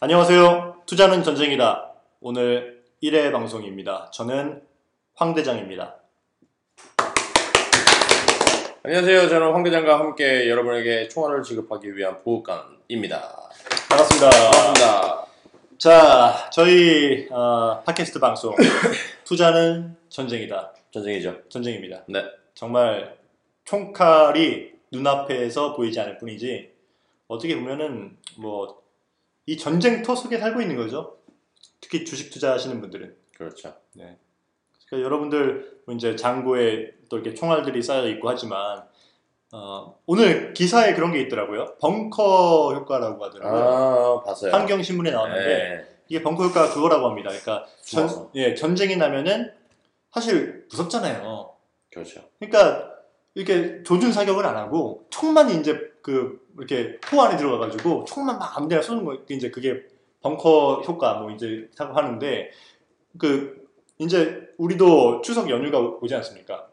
안녕하세요. 투자는 전쟁이다. 오늘 1회 방송입니다. 저는 황 대장입니다. 안녕하세요. 저는 황 대장과 함께 여러분에게 총알을 지급하기 위한 보호관입니다. 반갑습니다. 반갑습니다. 자, 저희 어, 팟캐스트 방송 투자는 전쟁이다. 전쟁이죠. 전쟁입니다. 네. 정말 총칼이 눈앞에서 보이지 않을 뿐이지 어떻게 보면은 뭐 이 전쟁터 속에 살고 있는 거죠. 특히 주식 투자하시는 분들은. 그렇죠. 그러니까 여러분들 뭐 이제 장고에 또 이렇게 총알들이 쌓여 있고 하지만 어, 오늘 기사에 그런 게 있더라고요. 벙커 효과라고 하더라고요. 아, 봤어요. 환경 신문에 나왔는데 네. 이게 벙커 효과가 그거라고 합니다. 그러니까 전. 예, 전쟁이 나면은 사실 무섭잖아요. 그렇죠. 그러니까 이렇게 조준 사격을 안 하고 총만 이제 그 이렇게 포 안에 들어가가지고 총만 막 아무데나 쏘는 거 이제 그게 벙커 효과 뭐 이제 하고 하는데 그 이제 우리도 추석 연휴가 오지 않습니까?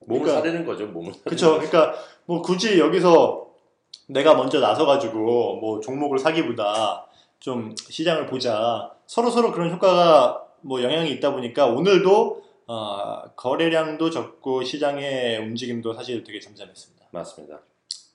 몸을 그러니까- 사리는 거죠. 몸을. 그렇죠. 그러니까 뭐 굳이 여기서 내가 먼저 나서가지고 뭐 종목을 사기보다 좀 시장을 보자. 서로 서로 그런 효과가 뭐 영향이 있다 보니까 오늘도 어, 거래량도 적고 시장의 움직임도 사실 되게 잠잠했습니다. 맞습니다.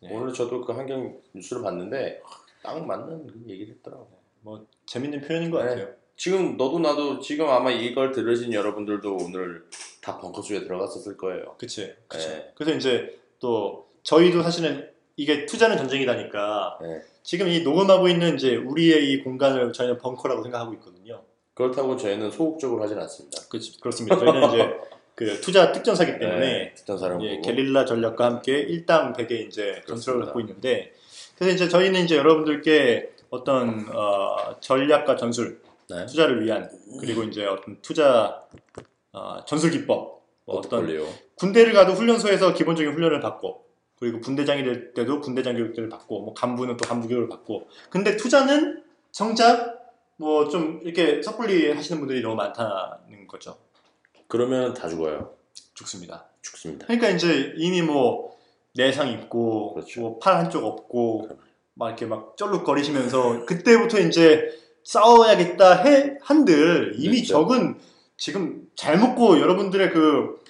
네. 오늘 저도 그 환경 뉴스를 봤는데 딱 맞는 그 얘기를 했더라고요. 뭐 재밌는 표현인 것 네. 같아요. 지금 너도 나도 지금 아마 이걸 들으신 여러분들도 오늘 다 벙커 쪽에 들어갔었을 거예요. 그치. 그치. 네. 그래서 이제 또 저희도 사실은 이게 투자는 전쟁이다니까 네. 지금 이 녹음하고 있는 이제 우리의 이 공간을 저희는 벙커라고 생각하고 있거든요. 그렇다고 저희는 소극적으로 하진 않습니다. 그, 그렇습니다. 저희는 이제 그 투자 특전사기 때문에 네, 듣던 사람 예. 게릴라 전략과 함께 일당 백의 이제 전술을. 갖고 있는데 그래서 이제 저희는 이제 여러분들께 어떤 어, 전략과 전술 네. 투자를 위한 그리고 이제 어떤 투자 어, 전술 기법 뭐 어떤. 군대를 가도 훈련소에서 기본적인 훈련을 받고 그리고 군대장이 될 때도 군대장 교육들을 받고 뭐 간부는 또 간부 교육을 받고 근데 투자는 정작 뭐 좀 이렇게 섣불리 하시는 분들이 너무 많다는 거죠 그러면 다 죽어요. 죽습니다 죽습니다. 그러니까 이제 이미 뭐 내상 입고 그렇죠. 뭐팔 한쪽 없고 그럼요. 막 이렇게 막 쩔룩거리시면서 그때부터 이제 싸워야겠다 해 한들 이미 그렇죠. 적은 지금 잘 먹고 여러분들의 그,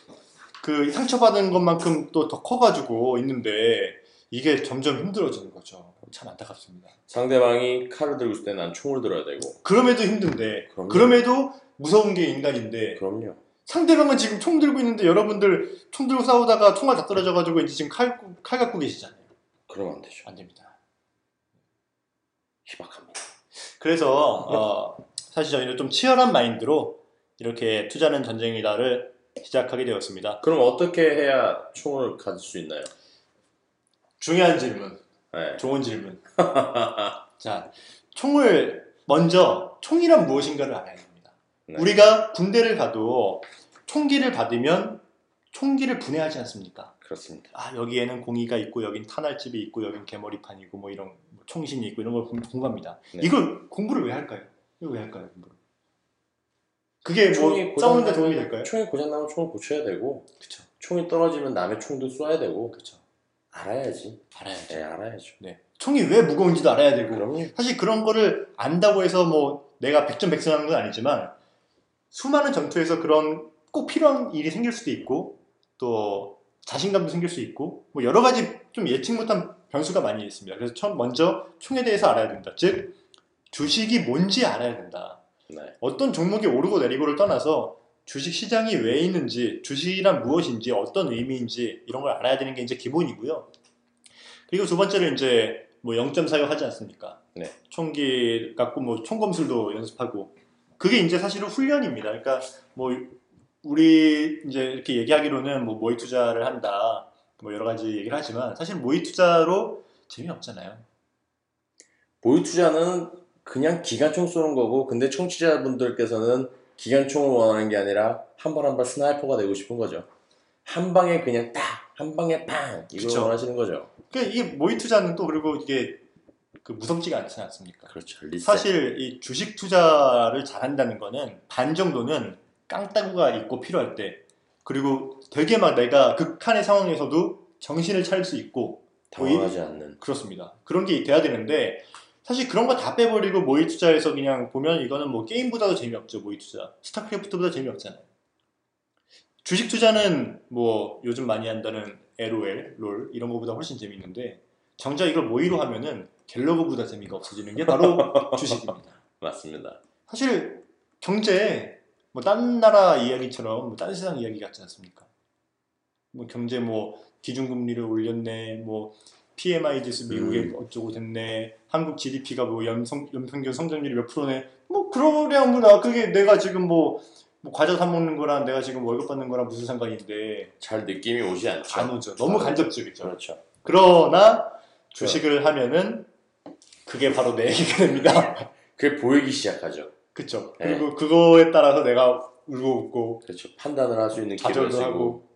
그 상처받은 것만큼 또 더 커가지고 있는데 이게 점점 힘들어지는 거죠. 참 안타깝습니다. 상대방이 칼을 들고 있을 때난 총을 들어야 되고. 그럼에도 힘든데, 그럼요. 그럼에도 무서운 게 인간인데, 그럼요. 상대방은 지금 총 들고 있는데 여러분들 총 들고 싸우다가 총알 다 떨어져가지고 이제 지금 칼, 칼 갖고 계시잖아요. 그러면 안 되죠. 안 됩니다. 희박합니다. 그래서 어, 사실 저희는 좀 치열한 마인드로 이렇게 투자는 전쟁이다를 시작하게 되었습니다. 그럼 어떻게 해야 총을 가질 수 있나요? 중요한 질문, 네. 좋은 질문. 자, 총을 먼저 총이란 무엇인가를 알아야 됩니다. 네. 우리가 군대를 가도 총기를 받으면 총기를 분해하지 않습니까? 그렇습니다. 아 여기에는 공이가 있고 여긴 탄알집이 있고 여긴 개머리판이고 뭐 이런 뭐 총신이 있고 이런 걸 공- 공부합니다. 네. 이걸 공부를 왜 할까요? 이거 왜 할까요? 공부를? 그게 뭐 싸우는데 도움이 될까요? 총이 고장 나면 총을 고쳐야 되고 그렇죠. 총이 떨어지면 남의 총도 쏴야 되고 그렇죠. 알아야지. 알아야죠. 네, 알아야죠. 네. 총이 왜 무거운지도 알아야 되고 그럼요. 사실 그런 거를 안다고 해서 뭐 내가 백전백승하는 건 아니지만 수많은 전투에서 그런 꼭 필요한 일이 생길 수도 있고 또 자신감도 생길 수 있고 뭐 여러 가지 좀 예측 못한 변수가 많이 있습니다. 그래서 처음 먼저 총에 대해서 알아야 된다. 즉 주식이 뭔지 알아야 된다. 네. 어떤 종목이 오르고 내리고를 떠나서 주식 시장이 왜 있는지, 주식이란 무엇인지, 어떤 의미인지 이런 걸 알아야 되는 게 이제 기본이고요. 그리고 두 번째로 이제 뭐 0점 사격 하지 않습니까? 네. 총기 갖고 뭐 총검술도 연습하고 그게 이제 사실은 훈련입니다. 그러니까 뭐 우리 이제 이렇게 얘기하기로는 뭐 모의 투자를 한다, 뭐 여러 가지 얘기를 하지만 사실 모의 투자로 재미없잖아요. 모의 투자는 그냥 기관총 쏘는 거고 근데 청취자분들께서는 기관총을 원하는 게 아니라 한발 한 발 sniper가 되고 싶은 거죠. 한 방에 그냥 딱 한 방에 팡 이걸 그쵸. 원하시는 거죠. 그러니까 이게 모의 투자는 또 그리고 이게 그 무섭지가 않지 않습니까? 그렇죠. 리셋. 사실 이 주식 투자를 잘한다는 거는 반 정도는 깡따구가 있고 필요할 때 그리고 되게 막 내가 극한의 상황에서도 정신을 차릴 수 있고 당황하지 않는. 그렇습니다. 그런 게 돼야 되는데 사실 그런 거 다 빼버리고 모의 투자에서 그냥 보면 이거는 뭐 게임보다도 재미없죠 모의 투자. 스타크래프트보다 재미없잖아요. 주식 투자는 뭐 요즘 많이 한다는 LOL, 롤 이런 거보다 훨씬 재밌는데 정작 이걸 모의로 하면은 갤러그보다 재미가 없어지는 게 바로 주식입니다. 맞습니다. 사실 경제 뭐딴 나라 이야기처럼 뭐딴 세상 이야기 같지 않습니까? 뭐 경제 뭐 기준금리를 올렸네, 뭐 PMI 지수 미국에 음. 어쩌고 됐네, 한국 GDP가 뭐 연성, 연평균 성장률이 몇 프로네, 뭐 그러랴 뭐나 그게 내가 지금 뭐, 뭐 과자 사 먹는 거랑 내가 지금 월급 받는 거랑 무슨 상관인데 잘 느낌이 오지 않죠. 안 오죠. 너무 간접적이죠. 그렇죠. 그러나 주식을 하면은 그게 바로 내 얘기가 됩니다. 그게 보이기 시작하죠. 그쵸. 네. 그리고 그거에 따라서 내가 울고 웃고 그렇죠. 판단을 할 수 있는 좌절도 쓰고. 하고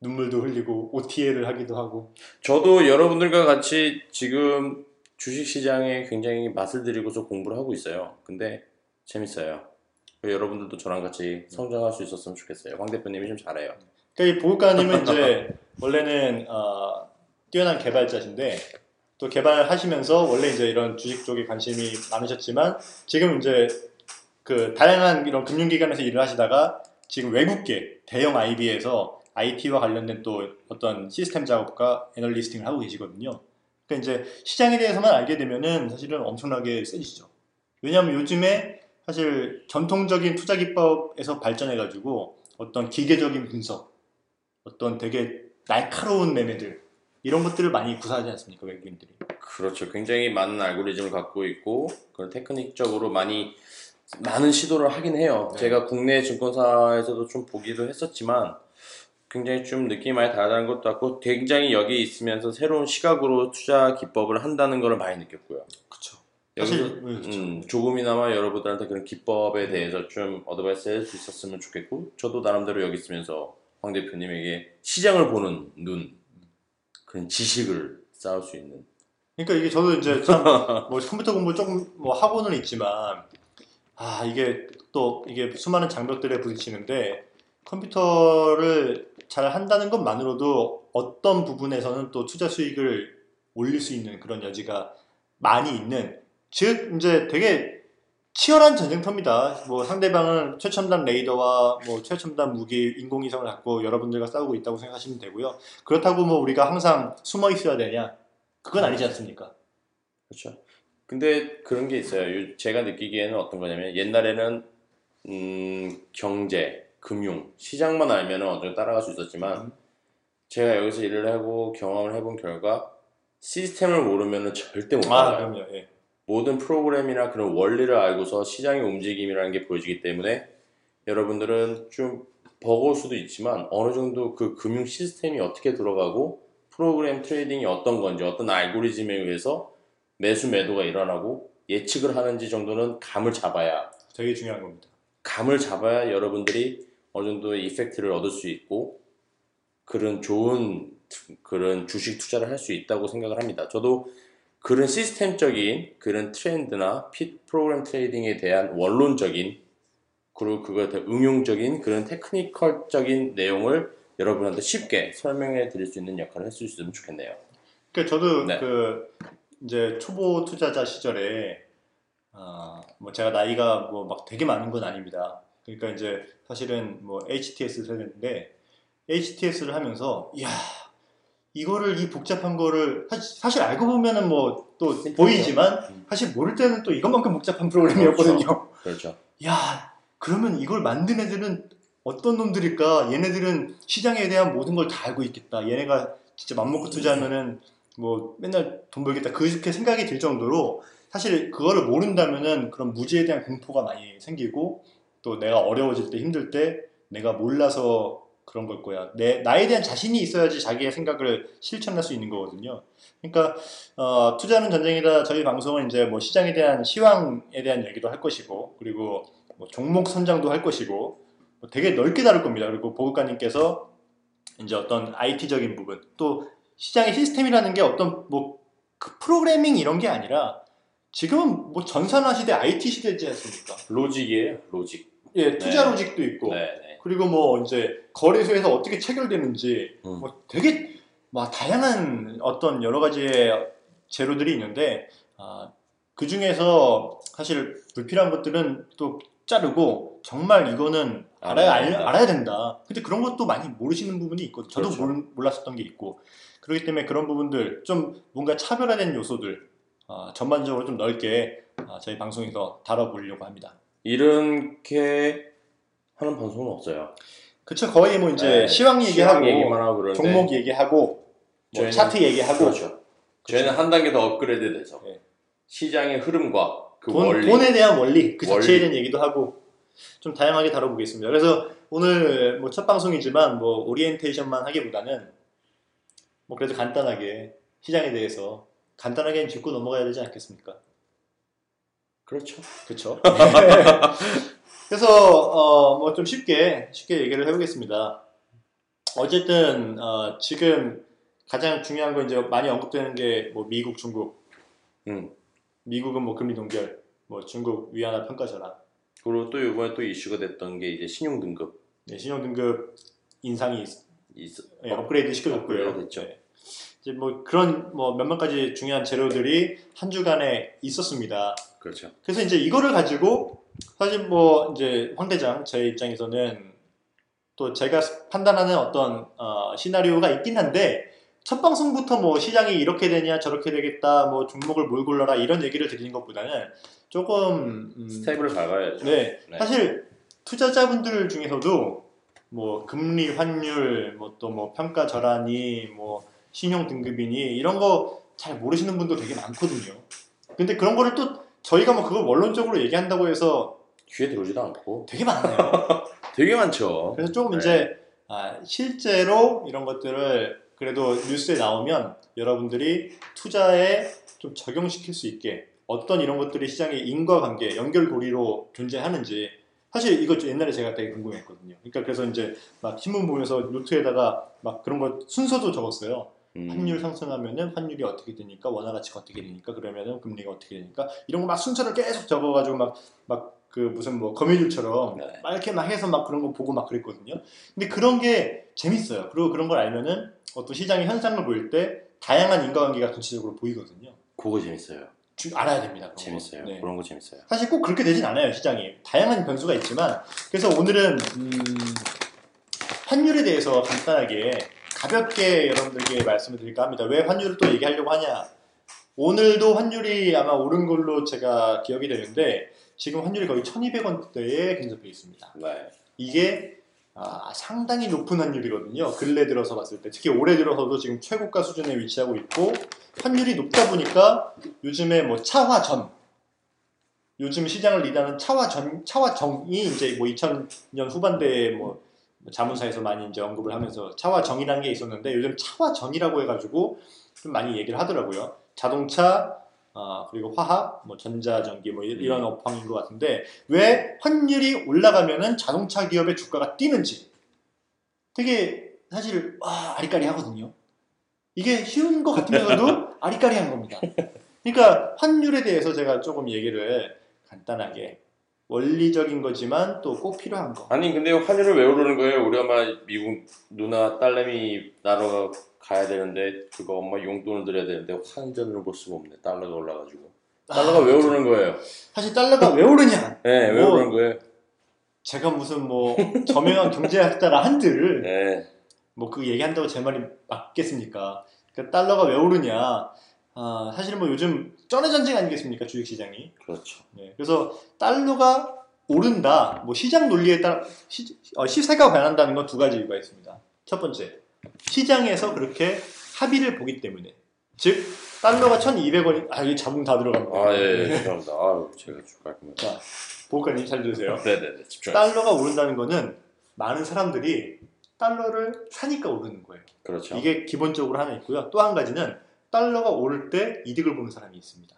눈물도 흘리고 OTA를 하기도 하고 저도 여러분들과 같이 지금 주식 시장에 굉장히 맛을 들이고서 공부를 하고 있어요. 근데 재밌어요. 여러분들도 저랑 같이 성장할 수 있었으면 좋겠어요. 황 대표님이 좀 잘해요. 그러니까 이 보호가님은 이제 원래는 어, 뛰어난 개발자신데 또 개발하시면서 원래 이제 이런 주식 쪽에 관심이 많으셨지만 지금 이제 그 다양한 이런 금융기관에서 일을 하시다가 지금 외국계 대형 IB에서 IT와 관련된 또 어떤 시스템 작업과 애널리스팅을 하고 계시거든요. 그러니까 이제 시장에 대해서만 알게 되면은 사실은 엄청나게 세지죠. 왜냐하면 요즘에 사실 전통적인 투자 기법에서 발전해가지고 어떤 기계적인 분석, 어떤 되게 날카로운 매매들 이런 것들을 많이 구사하지 않습니까 외국인들이? 그렇죠. 굉장히 많은 알고리즘을 갖고 있고 그런 테크닉적으로 많이 많은 시도를 하긴 해요. 네. 제가 국내 증권사에서도 좀 보기도 했었지만 굉장히 좀 느낌이 많이 다르다는 것도 같고 굉장히 여기 있으면서 새로운 시각으로 투자 기법을 한다는 걸 많이 느꼈고요. 그렇죠. 사실 네. 음, 조금이나마 여러분들한테 그런 기법에 대해서 좀 어드바이스 할 수 있었으면 좋겠고 저도 나름대로 여기 있으면서 황 대표님에게 시장을 보는 눈 그런 지식을 쌓을 수 있는. 그러니까 이게 저도 이제 참 뭐 컴퓨터 공부 조금 뭐 하고는 있지만 아 이게 또 이게 수많은 장벽들에 부딪히는데 컴퓨터를 잘 한다는 것만으로도 어떤 부분에서는 또 투자 수익을 올릴 수 있는 그런 여지가 많이 있는 즉 이제 되게 치열한 전쟁터입니다. 뭐 상대방은 최첨단 레이더와 뭐 최첨단 무기 인공위성을 갖고 여러분들과 싸우고 있다고 생각하시면 되고요. 그렇다고 뭐 우리가 항상 숨어 있어야 되냐? 그건 아니지 않습니까? 그렇죠. 근데 그런 게 있어요. 요- 제가 느끼기에는 어떤 거냐면 옛날에는 음, 경제, 금융, 시장만 알면 어느 정도 따라갈 수 있었지만 음. 제가 여기서 일을 하고 경험을 해본 결과 시스템을 모르면 절대 못 아, 따라가요. 그럼요. 예. 모든 프로그램이나 그런 원리를 알고서 시장의 움직임이라는 게 보여지기 때문에 여러분들은 좀 버거울 수도 있지만 어느 정도 그 금융 시스템이 어떻게 돌아가고 프로그램 trading이 어떤 건지 어떤 알고리즘에 의해서 매수 매도가 일어나고 예측을 하는지 정도는 감을 잡아야 되게 중요한 겁니다. 감을 잡아야 여러분들이 어느 정도의 effect를 얻을 수 있고 그런 좋은 투- 그런 주식 투자를 할 수 있다고 생각을 합니다. 저도 그런 시스템적인 그런 트렌드나 피 프로그램 trading에 대한 원론적인 그리고 그거에 대한 응용적인 그런 테크니컬적인 내용을 여러분한테 쉽게 설명해 드릴 수 있는 역할을 할수 있으면 좋겠네요. 그러니까 저도 네. 그 이제 초보 투자자 시절에 아, 뭐 제가 나이가 뭐 막 되게 많은 건 아닙니다. 그러니까 이제 사실은 뭐 HTS를 했는데 HTS를 하면서 이야 이거를 이 복잡한 거를 사실, 알고 보면은 뭐또 심플하죠. 보이지만 음. 사실 모를 때는 또 이것만큼 복잡한 프로그램이었거든요. 그렇죠. 야, 그러면 이걸 만든 애들은 어떤 놈들일까? 얘네들은 시장에 대한 모든 걸 다 알고 있겠다. 얘네가 진짜 맘먹고 투자하면은 뭐 맨날 돈 벌겠다. 그렇게 생각이 들 정도로 사실 그거를 모른다면은 그런 무지에 대한 공포가 많이 생기고 또 내가 어려워질 때 힘들 때 내가 몰라서 그런 걸 거야. 내 나에 대한 자신이 있어야지 자기의 생각을 실천할 수 있는 거거든요. 그러니까 어, 투자는 전쟁이다. 저희 방송은 이제 뭐 시장에 대한 시황에 대한 얘기도 할 것이고, 그리고 뭐 종목 선정도 할 것이고, 뭐 되게 넓게 다룰 겁니다. 그리고 보급가님께서 이제 어떤 IT적인 부분, 또 시장의 시스템이라는 게 어떤 뭐 그 프로그래밍 이런 게 아니라 지금은 뭐 전산화 시대, IT 시대지 않습니까? 로직이에요. 로직. 예, 투자 네. 로직도 있고, 네, 네. 그리고 뭐 이제 거래소에서 어떻게 체결되는지 음. 뭐 되게 막 다양한 어떤 여러 가지의 재료들이 있는데 아, 그 중에서 사실 불필요한 것들은 또 자르고 정말 이거는 알아야 알. 알아야 된다. 근데 그런 것도 많이 모르시는 부분이 있고 저도 그렇죠. 몰, 몰랐었던 게 있고 그렇기 때문에 그런 부분들 좀 뭔가 차별화된 요소들 어, 전반적으로 좀 넓게 어, 저희 방송에서 다뤄보려고 합니다. 이렇게 하는 방송은 없어요. 그쵸 거의 뭐 이제 네, 시황 얘기하고 얘기만 하고 그러는데 종목 얘기하고 뭐 저희는- 차트 얘기하고 그렇죠. 저희는 한 단계 더 업그레이드 돼서 네. 시장의 흐름과 그 돈, 원리 돈에 대한 원리 그 원리. 자체에 대한 얘기도 하고 좀 다양하게 다뤄보겠습니다. 그래서 오늘 뭐 첫 방송이지만 뭐 오리엔테이션만 하기보다는 뭐 그래도 간단하게 시장에 대해서 간단하게 짚고 넘어가야 되지 않겠습니까? 그렇죠. 그렇죠. 그래서 어, 뭐 좀 쉽게 쉽게 얘기를 해보겠습니다. 어쨌든 어, 지금 가장 중요한 건 이제 많이 언급되는 게 뭐 미국, 중국. 음. 미국은 뭐 금리 동결, 뭐 중국 위안화 평가 전환, 그리고 또 이번에 또 이슈가 됐던 게 이제 신용 등급 네, 신용 등급 인상이 있, 예, 업그레이드 시켜줬고요. 업그레이드 됐죠. 네. 이제 뭐 그런 뭐 몇몇 가지 중요한 재료들이 한 주간에 있었습니다. 그렇죠. 그래서 이제 이거를 가지고 사실 뭐 이제 황 대장 제 입장에서는 또 제가 판단하는 어떤 어, 시나리오가 있긴 한데 첫 방송부터 뭐 시장이 이렇게 되냐 저렇게 되겠다 뭐 종목을 뭘 골라라 이런 얘기를 드리는 것보다는 조금 음, 스텝을 밟아야죠. 네, 네. 사실 투자자분들 중에서도 뭐 금리 환율 뭐 또뭐 평가 절하니 뭐 신용 등급이니 이런 거 잘 모르시는 분도 되게 많거든요. 근데 그런 거를 또 저희가 뭐 그걸 원론적으로 얘기한다고 해서 귀에 들어오지도 않고 되게 많아요. 되게 많죠. 그래서 조금 네. 이제 아, 실제로 이런 것들을 그래도 뉴스에 나오면 여러분들이 투자에 좀 적용시킬 수 있게 어떤 이런 것들이 시장의 인과관계, 연결고리로 존재하는지 사실 이거 좀 옛날에 제가 되게 궁금했거든요. 그러니까 그래서 이제 막 신문 보면서 노트에다가 막 그런 거 순서도 적었어요. 음. 환율 상승하면은 환율이 어떻게 되니까 원화 가치가 어떻게 되니까 그러면은 금리가 어떻게 되니까 이런 거 막 순서를 계속 적어가지고 막 막 그 무슨 뭐 거미줄처럼 네. 막 이렇게 막 해서 막 그런 거 보고 막 그랬거든요. 근데 그런 게 재밌어요. 그리고 그런 걸 알면은 어떤 시장의 현상을 보일 때 다양한 인과관계가 전체적으로 보이거든요. 그거 재밌어요. 주- 알아야 됩니다. 재밌어요. 네. 그런 거 재밌어요. 사실 꼭 그렇게 되진 않아요 시장이 다양한 변수가 있지만 그래서 오늘은 음, 환율에 대해서 간단하게 가볍게 여러분들께 말씀을 드릴까 합니다. 왜 환율을 또 얘기하려고 하냐? 오늘도 환율이 아마 오른 걸로 제가 기억이 되는데 지금 환율이 거의 1200원대에 근접해 있습니다. 네. 이게 아, 상당히 높은 환율이거든요. 근래 들어서 봤을 때. 특히 올해 들어서도 지금 최고가 수준에 위치하고 있고 환율이 높다 보니까 요즘에 뭐 차화전. 요즘 시장을 리드하는 차화전 차화정이 이제 뭐 2000년 후반대에 뭐 자문사에서 많이 이제 언급을 하면서 차화정이라는 게 있었는데 요즘 차화전이라고 해가지고 좀 많이 얘기를 하더라고요. 자동차 아, 그리고 화학, 뭐 전자전기 뭐 이- 이런 업황인 것 같은데 왜 환율이 올라가면은 자동차 기업의 주가가 뛰는지 되게 사실 와, 아리까리하거든요. 이게 쉬운 것 같으면서도 아리까리한 겁니다. 그러니까 환율에 대해서 제가 조금 얘기를 간단하게 원리적인 거지만 또 꼭 필요한 거. 아니 근데 환율을 왜 오르는 거예요? 우리 엄마 미국 누나 딸내미 나러 가야 되는데 그거 엄마 용돈을 드려야 되는데 환전을 볼 수가 없네. 달러가 올라가지고. 달러가 아, 왜 오르는 거예요? 사실 달러가 왜 오르냐? 네, 왜 뭐, 오르는 거예요? 제가 무슨 뭐 저명한 경제학자라 한들 네. 뭐그 얘기한다고 제 말이 맞겠습니까? 그러니까 달러가 왜 오르냐? 아, 사실 뭐 요즘 쩐의 전쟁 아니겠습니까 주식 시장이? 그렇죠. 네, 그래서 달러가 오른다. 뭐 시장 논리에 따라 시, 어, 시세가 변한다는 건 두 가지 이유가 있습니다. 첫 번째, 시장에서 그렇게 합의를 보기 때문에. 즉 달러가 1,200원이 아 이게 자본 다 들어간 거예요. 아, 예, 예, 죄송합니다. 아유, 제가 좀 깔끔해. 자, 보호관님 잘 들으세요. 네네네, 집중하겠습니다. 달러가 오른다는 거는 많은 사람들이 달러를 사니까 오르는 거예요. 그렇죠. 이게 기본적으로 하나 있고요. 또 한 가지는 달러가 오를 때 이득을 보는 사람이 있습니다.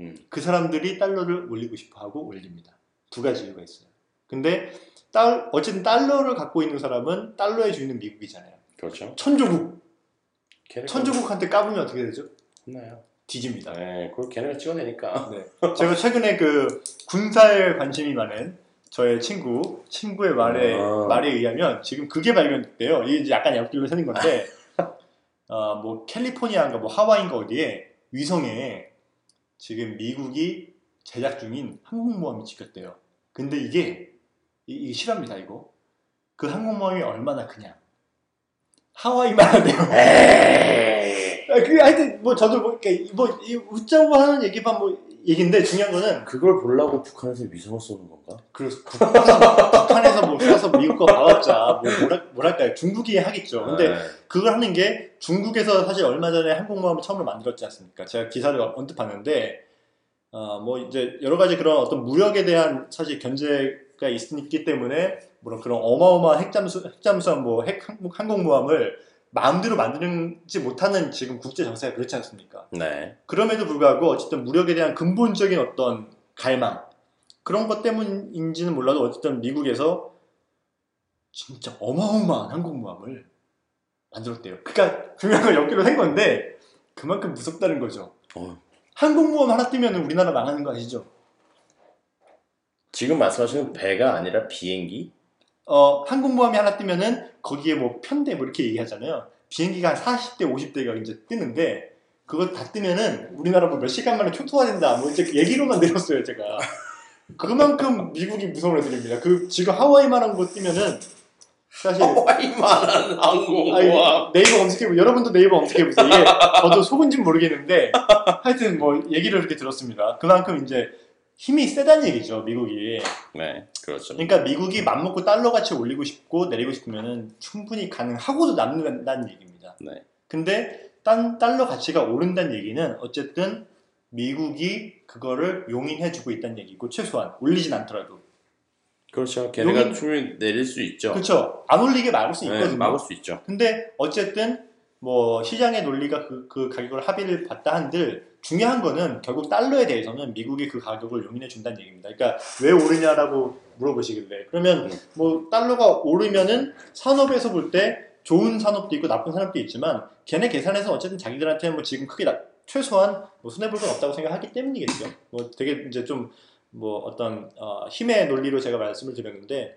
음. 그 사람들이 달러를 올리고 싶어 하고 올립니다. 두 가지 이유가 있어요. 근데 달, 어쨌든 달러를 갖고 있는 사람은 달러의 주인은 미국이잖아요. 그렇죠. 천조국, 천조국한테 까부면 어떻게 되죠? 혼나요. 뒤집니다. 네, 그걸 걔네가 찍어내니까. 네. 제가 최근에 그 군사에 관심이 많은 저의 친구, 친구의 말에, 아. 말에 의하면 지금 그게 발견됐대요. 이게 이제 약간 옆길로 새는 건데, 어, 뭐 캘리포니아인가 뭐 하와이인가 어디에 위성에 지금 미국이 제작 중인 항공모함이 찍혔대요. 근데 이게 이, 이게 실합니다 이거. 그 항공모함이 얼마나 크냐? 하와이만. 아, 그 하여튼 뭐 저도 뭐 이렇게 뭐 이- 웃자고 하는 얘기만 뭐 얘긴데 중요한 거는 그걸 보려고 북한에서 위성을 쏘는 건가? 그 북한에서 뭐 쏴서 미국 거 봐봤자 뭐 뭐라, 뭐랄까요 중국이 하겠죠. 근데 네. 그걸 하는 게 중국에서 사실 얼마 전에 항공모함을 처음으로 만들었지 않습니까? 제가 기사를 언뜻 봤는데 어, 뭐 이제 여러 가지 그런 어떤 무력에 대한 사실 견제가 있기 때문에 물론 그런 어마어마한 핵잠수 핵잠수함 뭐 핵 항공모함을 마음대로 만들지 못하는 지금 국제 정세가 그렇지 않습니까? 네. 그럼에도 불구하고 어쨌든 무력에 대한 근본적인 어떤 갈망 그런 것 때문인지는 몰라도 어쨌든 미국에서 진짜 어마어마한 항공모함을 만들었대요. 그러니까 중요한 건 여기로 생 건데 그만큼 무섭다는 거죠. 어. 항공모함 하나 뜨면 우리나라 망하는 거 아시죠? 지금 말씀하시는 배가 아니라 비행기? 어, 항공모함이 하나 뜨면은 거기에 뭐 편대 뭐 이렇게 얘기하잖아요. 비행기가 한 40대, 50대가 이제 뜨는데 그거 다 뜨면은 우리나라 뭐 몇 시간 만에 초토화된다. 뭐 이제 얘기로만 내렸어요, 제가. 그만큼 미국이 무서운 애들입니다. 그 지금 하와이만한 거 뜨면은 사실 하와이만한 항공모함. 네이버 검색해보 여러분도 네이버 검색해보세요. 이게 저도 속은진 모르겠는데 하여튼 뭐 얘기를 이렇게 들었습니다. 그만큼 이제 힘이 세다는 얘기죠, 미국이. 네, 그렇죠. 그러니까 미국이 맘먹고 달러 가치 올리고 싶고 내리고 싶으면은 충분히 가능하고도 남는다는 얘기입니다. 네. 근데 딴 달러 가치가 오른다는 얘기는 어쨌든 미국이 그거를 용인해주고 있다는 얘기고 최소한 올리진 않더라도 그렇죠. 걔네가 용인- 충분히 내릴 수 있죠. 그렇죠 안 올리게 막을 수 네, 있거든요. 막을 수 있죠. 근데 어쨌든 뭐 시장의 논리가 그, 그 가격을 합의를 봤다 한들 중요한 거는 결국 달러에 대해서는 미국이 그 가격을 용인해 준다는 얘기입니다. 그러니까 왜 오르냐라고 물어보시길래 그러면 음. 뭐 달러가 오르면은 산업에서 볼 때 좋은 산업도 있고 나쁜 산업도 있지만 걔네 계산해서 어쨌든 자기들한테 뭐 지금 크게 나- 최소한 뭐 손해 볼 건 없다고 생각하기 때문이겠죠. 뭐 되게 이제 좀 뭐 어떤 어, 힘의 논리로 제가 말씀을 드렸는데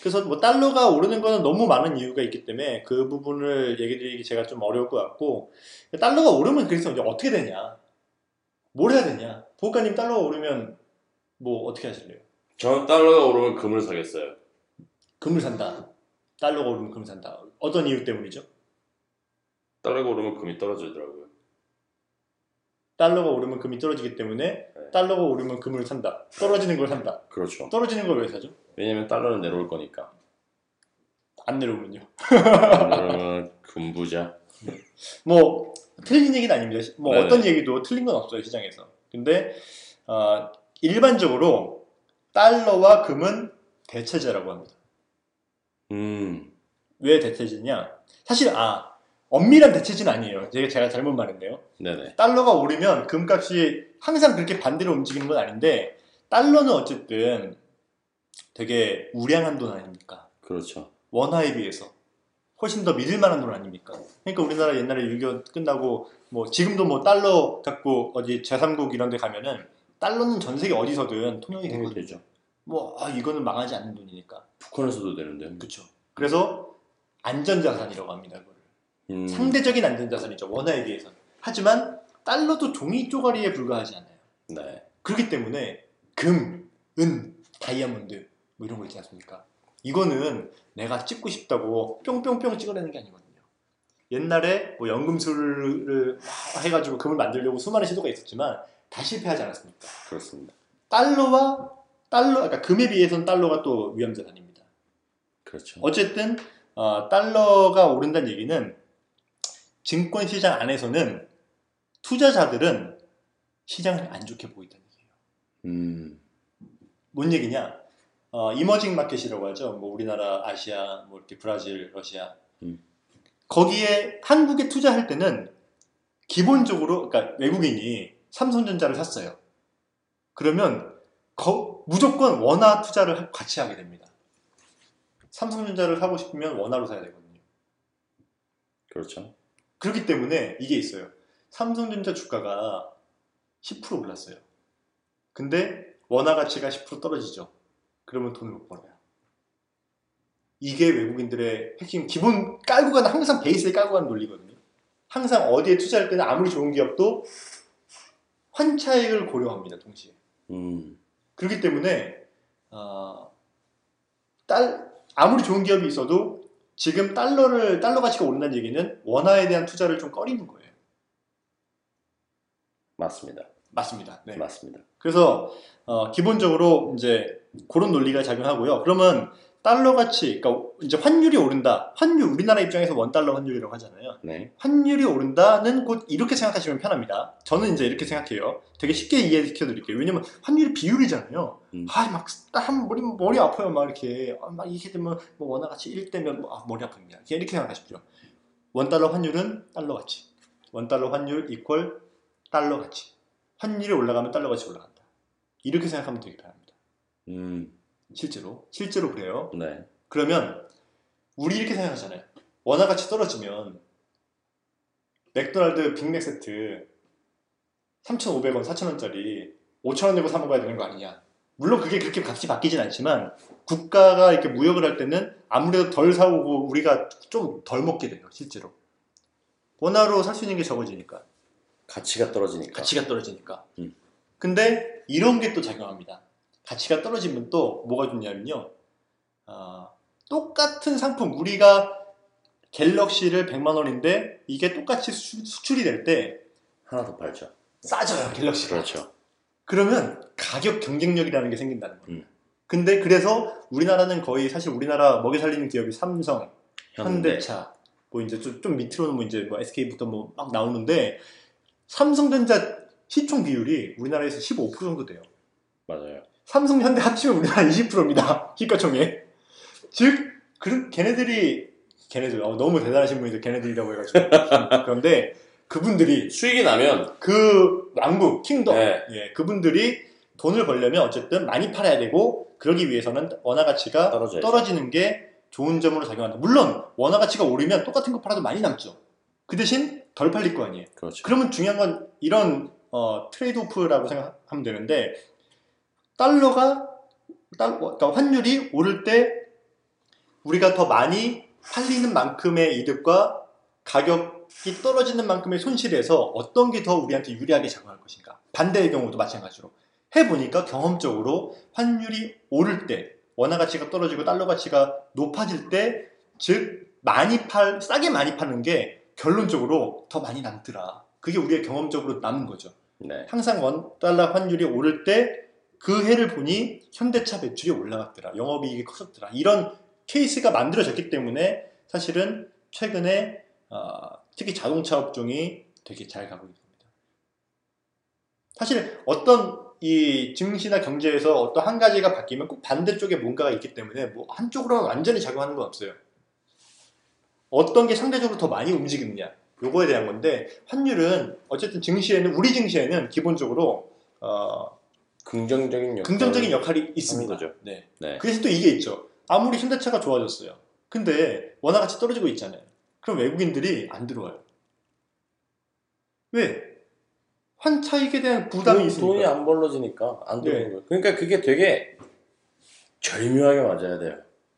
그래서 뭐 달러가 오르는 거는 너무 많은 이유가 있기 때문에 그 부분을 얘기 드리기 제가 좀 어려울 것 같고 달러가 오르면 그래서 이제 어떻게 되냐 뭘 해야 되냐 보호가님 달러가 오르면 뭐 어떻게 하실래요? 저는 달러가 오르면 금을 사겠어요. 금을 산다 달러가 오르면 금을 산다 어떤 이유 때문이죠? 달러가 오르면 금이 떨어지더라고요. 달러가 오르면 금이 떨어지기 때문에 달러가 오르면 금을 산다 떨어지는 걸 산다 그렇죠. 떨어지는 걸 왜 사죠? 왜냐면 달러는 내려올 거니까. 안 내려오면요 그러면 금부자. 뭐 틀린 얘기는 아닙니다. 뭐 네네. 어떤 얘기도 틀린 건 없어요 시장에서. 근데 어, 일반적으로 달러와 금은 대체제라고 합니다. 음, 왜 대체제냐? 사실 아 엄밀한 대체제는 아니에요. 제가 제가 잘못 말했네요. 네네. 달러가 오르면 금값이 항상 그렇게 반대로 움직이는 건 아닌데 달러는 어쨌든 되게 우량한 돈 아닙니까? 그렇죠. 원화에 비해서 훨씬 더 믿을 만한 돈 아닙니까? 그러니까 우리나라 옛날에 6.25 끝나고 뭐 지금도 뭐 달러 갖고 어디 제3국 이런 데 가면은 달러는 전 세계 어디서든 통용이 되거든요. 되죠. 뭐 아, 이거는 망하지 않는 돈이니까. 북한에서도 되는데. 그렇죠. 그래서 안전자산이라고 합니다. 그거를. 음, 상대적인 안전 자산이죠. 원화에 비해서. 하지만 달러도 종이 쪼가리에 불과하지 않아요. 네. 그렇기 때문에 금, 은, 다이아몬드 뭐 이런 거 있지 않습니까? 이거는 내가 찍고 싶다고 뿅뿅뿅 찍어내는 게 아니거든요. 옛날에 뭐 연금술을 막 해가지고 금을 만들려고 수많은 시도가 있었지만 다 실패하지 않았습니까? 그렇습니다. 달러와 달러, 그러니까 금에 비해서는 달러가 또 위험자산입니다. 그렇죠. 어쨌든 어, 달러가 오른다는 얘기는 증권 시장 안에서는 투자자들은 시장을 안 좋게 보고 있다는 얘기예요. 음, 뭔 얘기냐? 어, 이머징 마켓이라고 하죠. 뭐 우리나라, 아시아, 뭐 이렇게 브라질, 러시아. 음. 거기에 한국에 투자할 때는 기본적으로 그러니까 외국인이 삼성전자를 샀어요. 그러면 거- 무조건 원화 투자를 하- 같이 하게 됩니다. 삼성전자를 사고 싶으면 원화로 사야 되거든요. 그렇죠. 그렇기 때문에 이게 있어요. 삼성전자 주가가 10% 올랐어요. 근데 원화 가치가 10% 떨어지죠. 그러면 돈을 못 벌어요. 이게 외국인들의 핵심 기본 깔고 가는 항상 베이스에 깔고 가는 논리거든요. 항상 어디에 투자할 때는 아무리 좋은 기업도 환차익을 고려합니다. 동시에. 음. 그렇기 때문에 어, 딸 아무리 좋은 기업이 있어도 지금 달러를 달러 가치가 오른다는 얘기는 원화에 대한 투자를 좀 꺼리는 거예요. 맞습니다. 맞습니다. 네. 맞습니다. 그래서 어, 기본적으로 이제 그런 논리가 작용하고요. 그러면 달러 가치, 그러니까 이제 환율이 오른다. 환율 우리나라 입장에서 원 달러 환율이라고 하잖아요. 네. 환율이 오른다는 곧 이렇게 생각하시면 편합니다. 저는 이제 이렇게 생각해요. 되게 쉽게 이해시켜 드릴게요. 왜냐면 환율이 비율이잖아요. 음. 아, 막, 한 머리, 머리 아파요. 막 이렇게. 아, 막 이렇게 되면 뭐 원화 가치 1대면 뭐, 아, 머리 아픕니다. 그냥 이렇게 생각하십시오. 원 달러 환율은 달러 가치. 원 달러 환율 이퀄 달러 가치. 환율이 올라가면 달러 가치 올라간다. 이렇게 생각하면 되게 편합니다. 음. 실제로. 실제로 그래요. 네. 그러면 우리 이렇게 생각하잖아요. 원화 가치 떨어지면 맥도날드 빅맥 세트 3,500원, 4,000원짜리 5,000원 내고 사 먹어야 되는 거 아니냐. 물론 그게 그렇게 값이 바뀌진 않지만 국가가 이렇게 무역을 할 때는 아무래도 덜 사오고 우리가 좀 덜 먹게 돼요, 실제로. 원화로 살 수 있는 게 적어지니까. 가치가 떨어지니까. 가치가 떨어지니까. 음. 근데 이런 게 또 작용합니다. 가치가 떨어지면 또 뭐가 좋냐면요. 아, 똑같은 상품 우리가 갤럭시를 100만 원인데 이게 똑같이 수, 수출 이 될 때 하나 더 팔죠. 싸져요 갤럭시가. 그렇죠. 그러면 가격 경쟁력이라는 게 생긴다는 거예요. 음. 근데 그래서 우리나라는 거의 사실 우리나라 먹여 살리는 기업이 삼성, 현대차, 뭐 이제 좀, 좀 밑으로는 뭐 이제 뭐 SK부터 뭐 막 나오는데 삼성전자 시총 비율이 우리나라에서 15% 정도 돼요. 맞아요. 삼성, 현대 합치면 우리나라 20%입니다. 시가총액. 즉, 그, 걔네들이, 걔네들, 어, 너무 대단하신 분이들 걔네들이라고 해가지고. 그런데 그분들이, 수익이 나면 그 왕국, kingdom, 네. 예, 그분들이 돈을 벌려면 어쨌든 많이 팔아야 되고, 그러기 위해서는 원화 가치가 떨어져야죠. 떨어지는 게 좋은 점으로 작용한다. 물론, 원화 가치가 오르면 똑같은 거 팔아도 많이 남죠. 그 대신 덜 팔릴 거 아니에요. 그렇죠. 그러면 중요한 건 이런 어, trade off라고 생각하면 되는데 달러가 달, 그러니까 환율이 오를 때 우리가 더 많이 팔리는 만큼의 이득과 가격이 떨어지는 만큼의 손실에서 어떤 게 더 우리한테 유리하게 작용할 것인가 반대의 경우도 마찬가지로 해보니까 경험적으로 환율이 오를 때 원화 가치가 떨어지고 달러 가치가 높아질 때 즉 많이 팔 싸게 많이 파는 게 결론적으로 더 많이 남더라. 그게 우리의 경험적으로 남은 거죠. 네. 항상 원 달러 환율이 오를 때 그 해를 보니 현대차 매출이 올라갔더라. 영업이익이 커졌더라. 이런 케이스가 만들어졌기 때문에 사실은 최근에 어, 특히 자동차 업종이 되게 잘 가고 있습니다. 사실 어떤 이 증시나 경제에서 어떤 한 가지가 바뀌면 꼭 반대쪽에 뭔가가 있기 때문에 뭐 한쪽으로는 완전히 작용하는 건 없어요. 어떤 게 상대적으로 더 많이 움직이느냐 요거에 대한 건데 환율은 어쨌든 증시에는 우리 증시에는 기본적으로 어, 긍정적인 역할. 긍정적인 역할이 있습니다. 거죠. 네. 네. 그래서 또 이게 있죠. 아무리 현대차가 좋아졌어요. 근데 원화 가치 떨어지고 있잖아요. 그럼 외국인들이 안 들어와요. 왜? 환차익에 대한 부담이 돈- 있으니까. 돈이 안 벌어지니까 안 네. 들어오는 거예요. 그러니까 그게 되게 절묘하게 맞아야 돼요.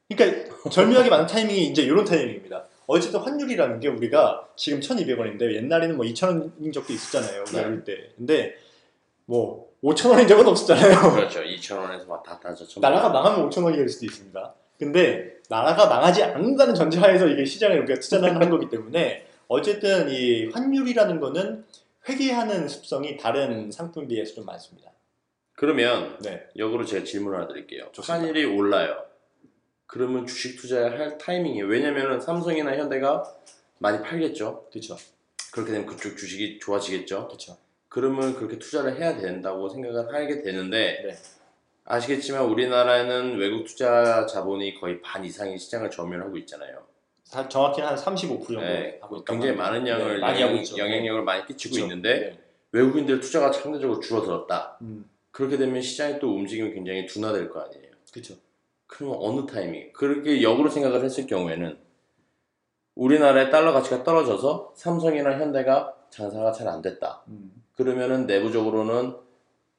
그러니까 절묘하게 많은 타이밍이 이제 이런 타이밍입니다. 어쨌든 환율이라는 게 우리가 지금 1,200원인데 옛날에는 뭐 2,000원인 적도 있었잖아요. 우리 네. 어릴 때. 근데 뭐 5,000원인 적은 없었잖아요. 그렇죠. 2,000원에서 막다 따졌죠. 나라가 망하면 5,000원이 될 수도 있습니다. 근데 나라가 망하지 않는다는 전제하에서 이게 시장에 우리가 투자를 하는 거기 때문에 어쨌든 이 환율이라는 거는 회귀하는 습성이 다른 상품 비해서 좀 많습니다. 그러면 네. 역으로 제가 질문을 하나 드릴게요. 좋습니다. 환율이 올라요. 그러면 주식 투자할 타이밍이 왜냐면은 삼성이나 현대가 많이 팔겠죠. 그렇죠. 그렇게 되면 그쪽 주식이 좋아지겠죠. 그렇죠. 그러면 그렇게 투자를 해야 된다고 생각을 하게 되는데 네. 아시겠지만 우리나라에는 외국 투자 자본이 거의 반 이상의 시장을 점유하고 있잖아요. 다- 정확히는 한 35% 정도 네, 하고. 굉장히 많은 양을 많이 하고 영향, 있죠. 영향력을 많이 끼치고 그렇죠. 있는데 네. 외국인들 투자가 상대적으로 줄어들었다. 음, 그렇게 되면 시장이 또 움직임이 굉장히 둔화될 거 아니에요. 그렇죠. 그러면 어느 타이밍? 그렇게 역으로 생각을 했을 경우에는 우리나라의 달러 가치가 떨어져서 삼성이나 현대가 장사가 잘 안 됐다. 음, 그러면은 내부적으로는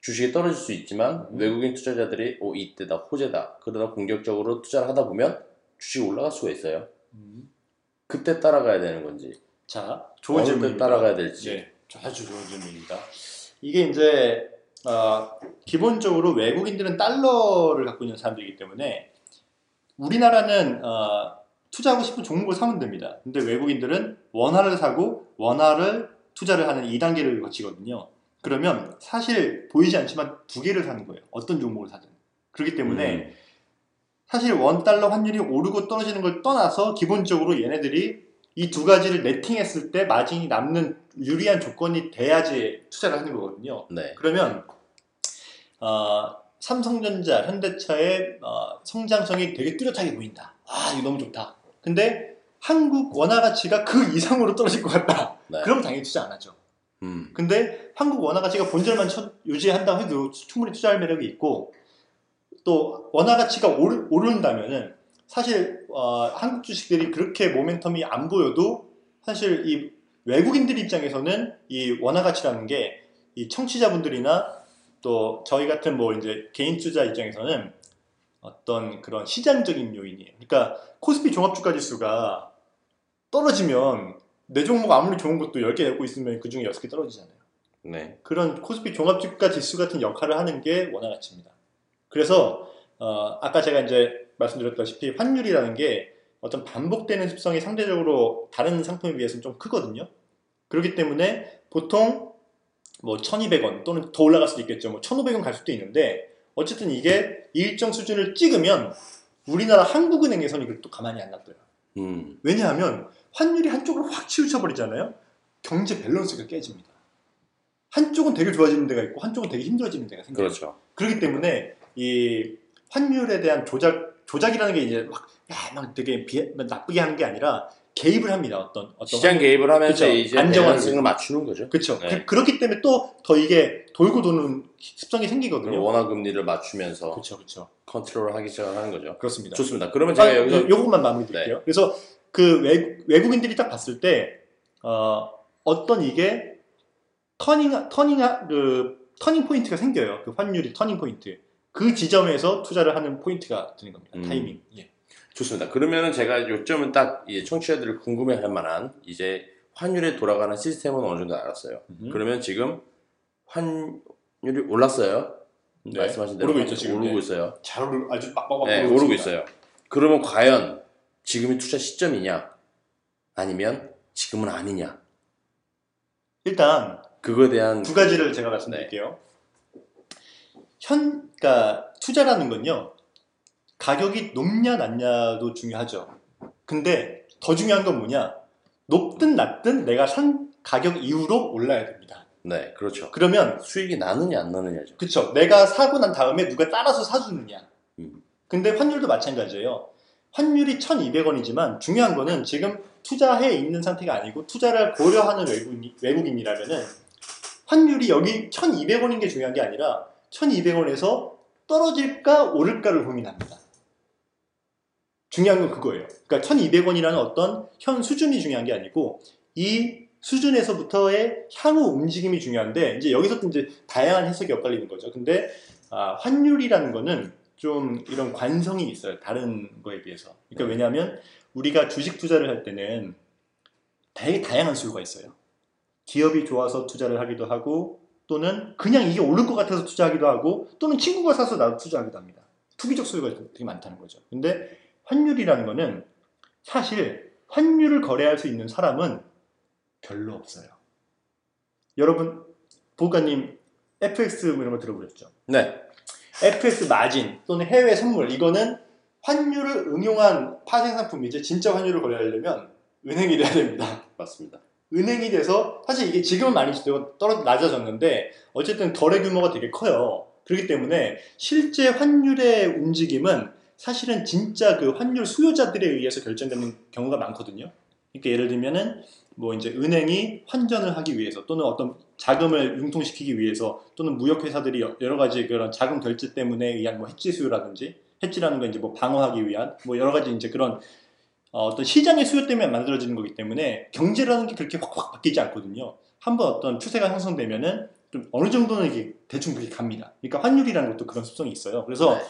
주식이 떨어질 수 있지만 음. 외국인 투자자들이 오 이때다 호재다 그러다 공격적으로 투자를 하다 보면 주식이 올라갈 수가 있어요. 음. 그때 따라가야 되는 건지 자, 좋은 질문입니다. 따라가야 될지 네, 아주 좋은 질문입니다. 이게 이제 어, 기본적으로 외국인들은 달러를 갖고 있는 사람들이기 때문에 우리나라는 어, 투자하고 싶은 종목을 사면 됩니다. 근데 외국인들은 원화를 사고 원화를 투자를 하는 2단계를 거치거든요. 그러면 사실 보이지 않지만 두 개를 사는 거예요. 어떤 종목을 사든. 그렇기 때문에 음. 사실 원달러 환율이 오르고 떨어지는 걸 떠나서 기본적으로 얘네들이 이 두 가지를 네팅했을 때 마진이 남는 유리한 조건이 돼야지 투자를 하는 거거든요. 네. 그러면 어, 삼성전자, 현대차의 어, 성장성이 되게 뚜렷하게 보인다. 아, 이거 너무 좋다. 근데 한국 원화 가치가 그 이상으로 떨어질 것 같다. 네. 그럼 당연히 투자 안 하죠. 음. 근데 한국 원화 가치가 본질만 처- 유지한다고 해도 충분히 투자할 매력이 있고 또 원화 가치가 오르, 오른다면은 사실 어, 한국 주식들이 그렇게 모멘텀이 안 보여도 사실 이 외국인들 입장에서는 이 원화 가치라는 게 이 청취자분들이나 또 저희 같은 뭐 이제 개인 투자 입장에서는 어떤 그런 시장적인 요인이에요. 그러니까 코스피 종합주가 지수가 떨어지면 내 종목 아무리 좋은 것도 10개 내고 있으면 그 중에 6개 떨어지잖아요. 네. 그런 코스피 종합주가 지수 같은 역할을 하는 게 원화 가치입니다. 그래서 어, 아까 제가 이제 말씀드렸다시피 환율이라는 게 어떤 반복되는 습성이 상대적으로 다른 상품에 비해서는 좀 크거든요. 그렇기 때문에 보통 뭐 1200원 또는 더 올라갈 수도 있겠죠. 뭐 1500원 갈 수도 있는데 어쨌든 이게 일정 수준을 찍으면 우리나라 한국은행에서는 또 가만히 안 놔둬요. 음. 왜냐하면 환율이 한쪽으로 확 치우쳐 버리잖아요. 경제 밸런스가 깨집니다. 한쪽은 되게 좋아지는 데가 있고 한쪽은 되게 힘들어지는 데가 생겨요. 그렇죠. 그렇기 때문에 이 환율에 대한 조작 조작이라는 게 이제 막, 야, 막 되게 비, 나쁘게 하는 게 아니라 개입을 합니다. 어떤 어떤 시장 개입을 하면서 그쵸. 이제 밸런스를 맞추는 거죠. 그렇죠. 네. 그, 렇기 때문에 또 더 이게 돌고 도는 습성이 생기거든요. 원화 금리를 맞추면서 그렇죠, 그렇죠. 컨트롤하기 시작하는 거죠. 그렇습니다. 좋습니다. 그러면 제가 아, 여기서 요- 요것만 마무리 드릴게요. 그래서 그 외, 외국 인들이 딱 봤을 때 어, 어떤 이게 turning turning 그 turning point가 생겨요. 그 환율이 turning point. 그 지점에서 투자를 하는 포인트가 되는 겁니다. 음. 타이밍. 예. 좋습니다. 그러면은 제가 요점은 딱 이 청취자들을 궁금해할 만한 이제 환율에 돌아가는 시스템은 어느 정도 알았어요. 음. 그러면 지금 환율이 올랐어요. 네. 말씀하신 대로 오르고 있죠, 지금. 오르고 네. 있어요. 잘 오르 아주 빡빡빡 네, 오르고 있어요. 그러면 과연 지금이 투자 시점이냐? 아니면 지금은 아니냐? 일단 그거에 대한 두 가지를 제가 말씀드릴게요. 현, 그러니까 투자라는 건요, 가격이 높냐 낮냐도 중요하죠. 근데 더 중요한 건 뭐냐? 높든 낮든 내가 산 가격 이후로 올라야 됩니다. 네, 그렇죠. 그러면 수익이 나느냐 안 나느냐죠. 그쵸. 내가 사고 난 다음에 누가 따라서 사주느냐. 음. 근데 환율도 마찬가지예요. 환율이 1200원이지만 중요한 거는 지금 투자해 있는 상태가 아니고 투자를 고려하는 외국인, 외국인이라면은 환율이 여기 1200원인 게 중요한 게 아니라 1200원에서 떨어질까 오를까를 고민합니다. 중요한 건 그거예요. 그러니까 1200원이라는 어떤 현 수준이 중요한 게 아니고 이 수준에서부터의 향후 움직임이 중요한데 이제 여기서부터 이제 다양한 해석이 엇갈리는 거죠. 근데 아, 환율이라는 거는 좀 이런 관성이 있어요. 다른 거에 비해서. 그러니까 왜냐하면 우리가 주식 투자를 할 때는 되게 다양한 수요가 있어요. 기업이 좋아서 투자를 하기도 하고 또는 그냥 이게 오를 것 같아서 투자하기도 하고 또는 친구가 사서 나도 투자하기도 합니다. 투기적 수요가 되게 많다는 거죠. 근데 환율이라는 거는 사실 환율을 거래할 수 있는 사람은 별로 없어요. 여러분 보가님 FX 뭐 이런 거 들어보셨죠? 네, FX 마진 또는 해외 선물 이거는 환율을 응용한 파생 상품이지 진짜 환율을 거래하려면 은행이 돼야 됩니다. 맞습니다. 은행이 돼서 사실 이게 지금은 많이 떨어 낮아졌는데 어쨌든 거래 규모가 되게 커요. 그렇기 때문에 실제 환율의 움직임은 사실은 진짜 그 환율 수요자들에 의해서 결정되는 경우가 많거든요. 그러니까 예를 들면은 뭐 이제 은행이 환전을 하기 위해서 또는 어떤 자금을 융통시키기 위해서 또는 무역 회사들이 여러 가지 그런 자금 결제 때문에 의한 뭐 해지 수요라든지 해지라는 건 이제 뭐 방어하기 위한 뭐 여러 가지 이제 그런 어, 어떤 시장의 수요 때문에 만들어지는 거기 때문에 경제라는 게 그렇게 확확 바뀌지 않거든요. 한번 어떤 추세가 형성되면은 좀 어느 정도는 이게 대충 그렇게 갑니다. 그러니까 환율이라는 것도 그런 습성이 있어요. 그래서 네.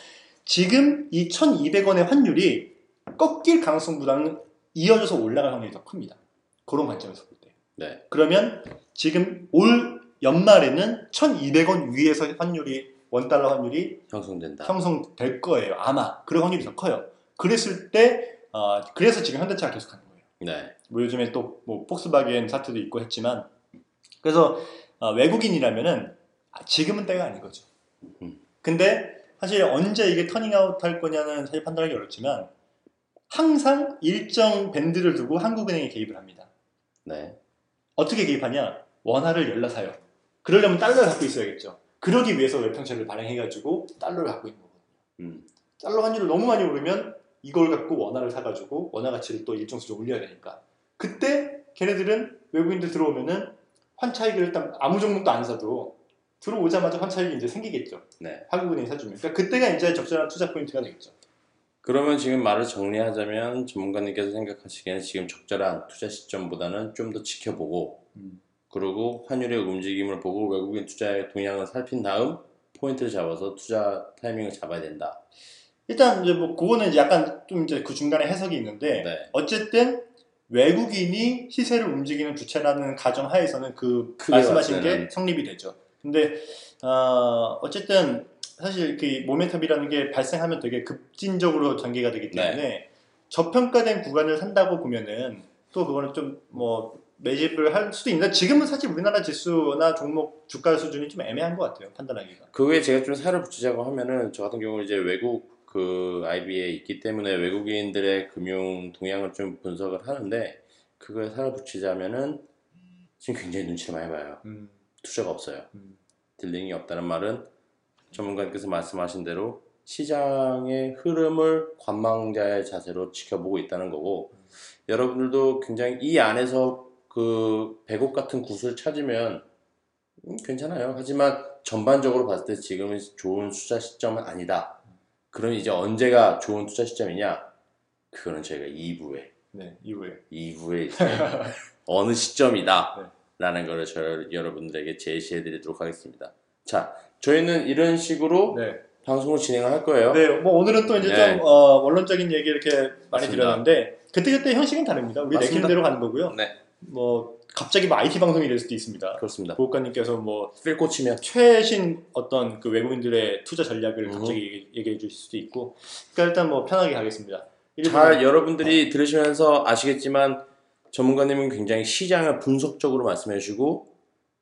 지금 이 1,200원의 환율이 꺾일 가능성보다는 이어져서 올라갈 확률이 더 큽니다. 그런 관점에서 볼 때. 네. 그러면 지금 올 연말에는 1,200원 위에서 환율이 원달러 환율이 형성된다. 형성될 거예요. 아마 그럴 확률이 더 커요. 그랬을 때 어, 그래서 지금 현대차가 계속 가는 거예요. 네. 뭐 요즘에 또 뭐 폭스바겐 사태도 있고 했지만 그래서 어, 외국인이라면은 아, 지금은 때가 아닌 거죠. 음. 근데 사실 언제 이게 turning out 할 거냐는 사실 판단하기 어렵지만 항상 일정 밴드를 두고 한국은행이 개입을 합니다. 네. 어떻게 개입하냐? 원화를 열라 사요. 그러려면 달러를 갖고 있어야겠죠. 그러기 위해서 외평채를 발행해가지고 달러를 갖고 있는 거거든요. 음. 달러 환율을 너무 많이 오르면 이걸 갖고 원화를 사가지고 원화 가치를 또 일정 수준 올려야 되니까 그때 걔네들은 외국인들 들어오면은 환차익을 일단 아무 종목도 안 사도 들어오자마자 환차익이 이제 생기겠죠. 네. 한국은행이 사주면. 그러니까 그때가 이제 적절한 투자 포인트가 되겠죠. 그러면 지금 말을 정리하자면 전문가님께서 생각하시기에는 지금 적절한 투자 시점보다는 좀 더 지켜보고 음. 그리고 환율의 움직임을 보고 외국인 투자의 동향을 살핀 다음 포인트를 잡아서 투자 타이밍을 잡아야 된다. 일단 이제 뭐 그거는 이제 약간 좀 이제 그 중간에 해석이 있는데 네. 어쨌든 외국인이 시세를 움직이는 주체라는 가정 하에서는 그 말씀하신 게. 성립이 되죠. 근데 어, 어쨌든 사실 그 모멘텀이라는 게 발생하면 되게 급진적으로 전개가 되기 때문에 네. 저평가된 구간을 산다고 보면은 또 그거는 좀 뭐 매집을 할 수도 있는데 지금은 사실 우리나라 지수나 종목 주가 수준이 좀 애매한 것 같아요 판단하기가. 그 외에 제가 좀 살을 붙이자고 하면은 저 같은 경우는 이제 외국 그 IB에 있기 때문에 외국인들의 금융 동향을 좀 분석을 하는데 그거에 살을 붙이자면은 지금 굉장히 눈치를 많이 봐요. 음, 투자가 없어요. 음. 딜링이 없다는 말은 전문가님께서 말씀하신 대로 시장의 흐름을 관망자의 자세로 지켜보고 있다는 거고 여러분들도 굉장히 이 안에서 그 배곡 같은 구슬 찾으면 음, 괜찮아요. 하지만 전반적으로 봤을 때 지금은 좋은 투자 시점은 아니다. 그럼 이제 언제가 좋은 투자 시점이냐? 그거는 저희가 2부에 네 이후에 2부에 이제 어느 시점이다 라는 거를 저 여러분들에게 제시해 드리도록 하겠습니다. 자, 저희는 이런 식으로 네. 방송을 진행을 할 거예요. 네, 뭐 오늘은 또 이제 네. 좀 어, 원론적인 얘기 이렇게 많이. 드렸는데 그때그때 형식은 다릅니다. 우리. 내키는 대로 가는 거고요. 네, 뭐 갑자기 뭐 IT 방송이 될 수도 있습니다. 그렇습니다. 보호관님께서 뭐필 꽂히면 최신 어떤 그 외국인들의 투자 전략을 음. 갑자기 얘기- 얘기해 주실 수도 있고 그러니까 일단 뭐 편하게 가겠습니다. 잘 여러분들이 들으시면서 아시겠지만 전문가님은 굉장히 시장을 분석적으로 말씀해 주시고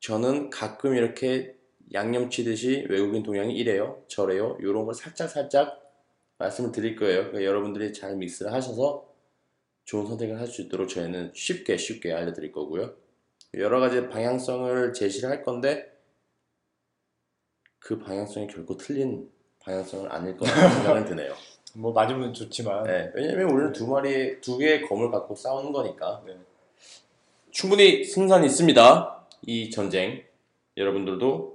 저는 가끔 이렇게 양념 치듯이 외국인 동향이 이래요 저래요 이런 걸 살짝 살짝 말씀을 드릴 거예요 그러니까 여러분들이 잘 믹스를 하셔서 좋은 선택을 할 수 있도록 저희는 쉽게 쉽게 알려드릴 거고요 여러 가지 방향성을 제시를 할 건데 그 방향성이 결코 틀린 방향성은 아닐 거라는 생각은 드네요 뭐 맞으면 좋지만 네, 왜냐면 우리는 두 마리, 두 개의 검을 갖고 싸우는 거니까. 네. 충분히 승산이 있습니다. 이 전쟁. 여러분들도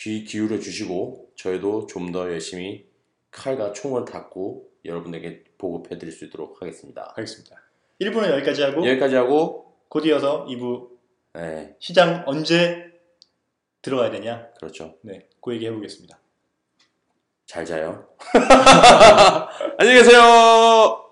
귀 기울여 주시고, 저희도 좀 더 열심히 칼과 총을 닫고 여러분에게 보급해 드릴 수 있도록 하겠습니다. 하겠습니다. 1부는 여기까지 하고 여기까지 하고, 곧 이어서 2부 네, 시장 언제 들어가야 되냐? 그렇죠. 네, 그 얘기 해보겠습니다. 잘 자요. 안녕히 계세요!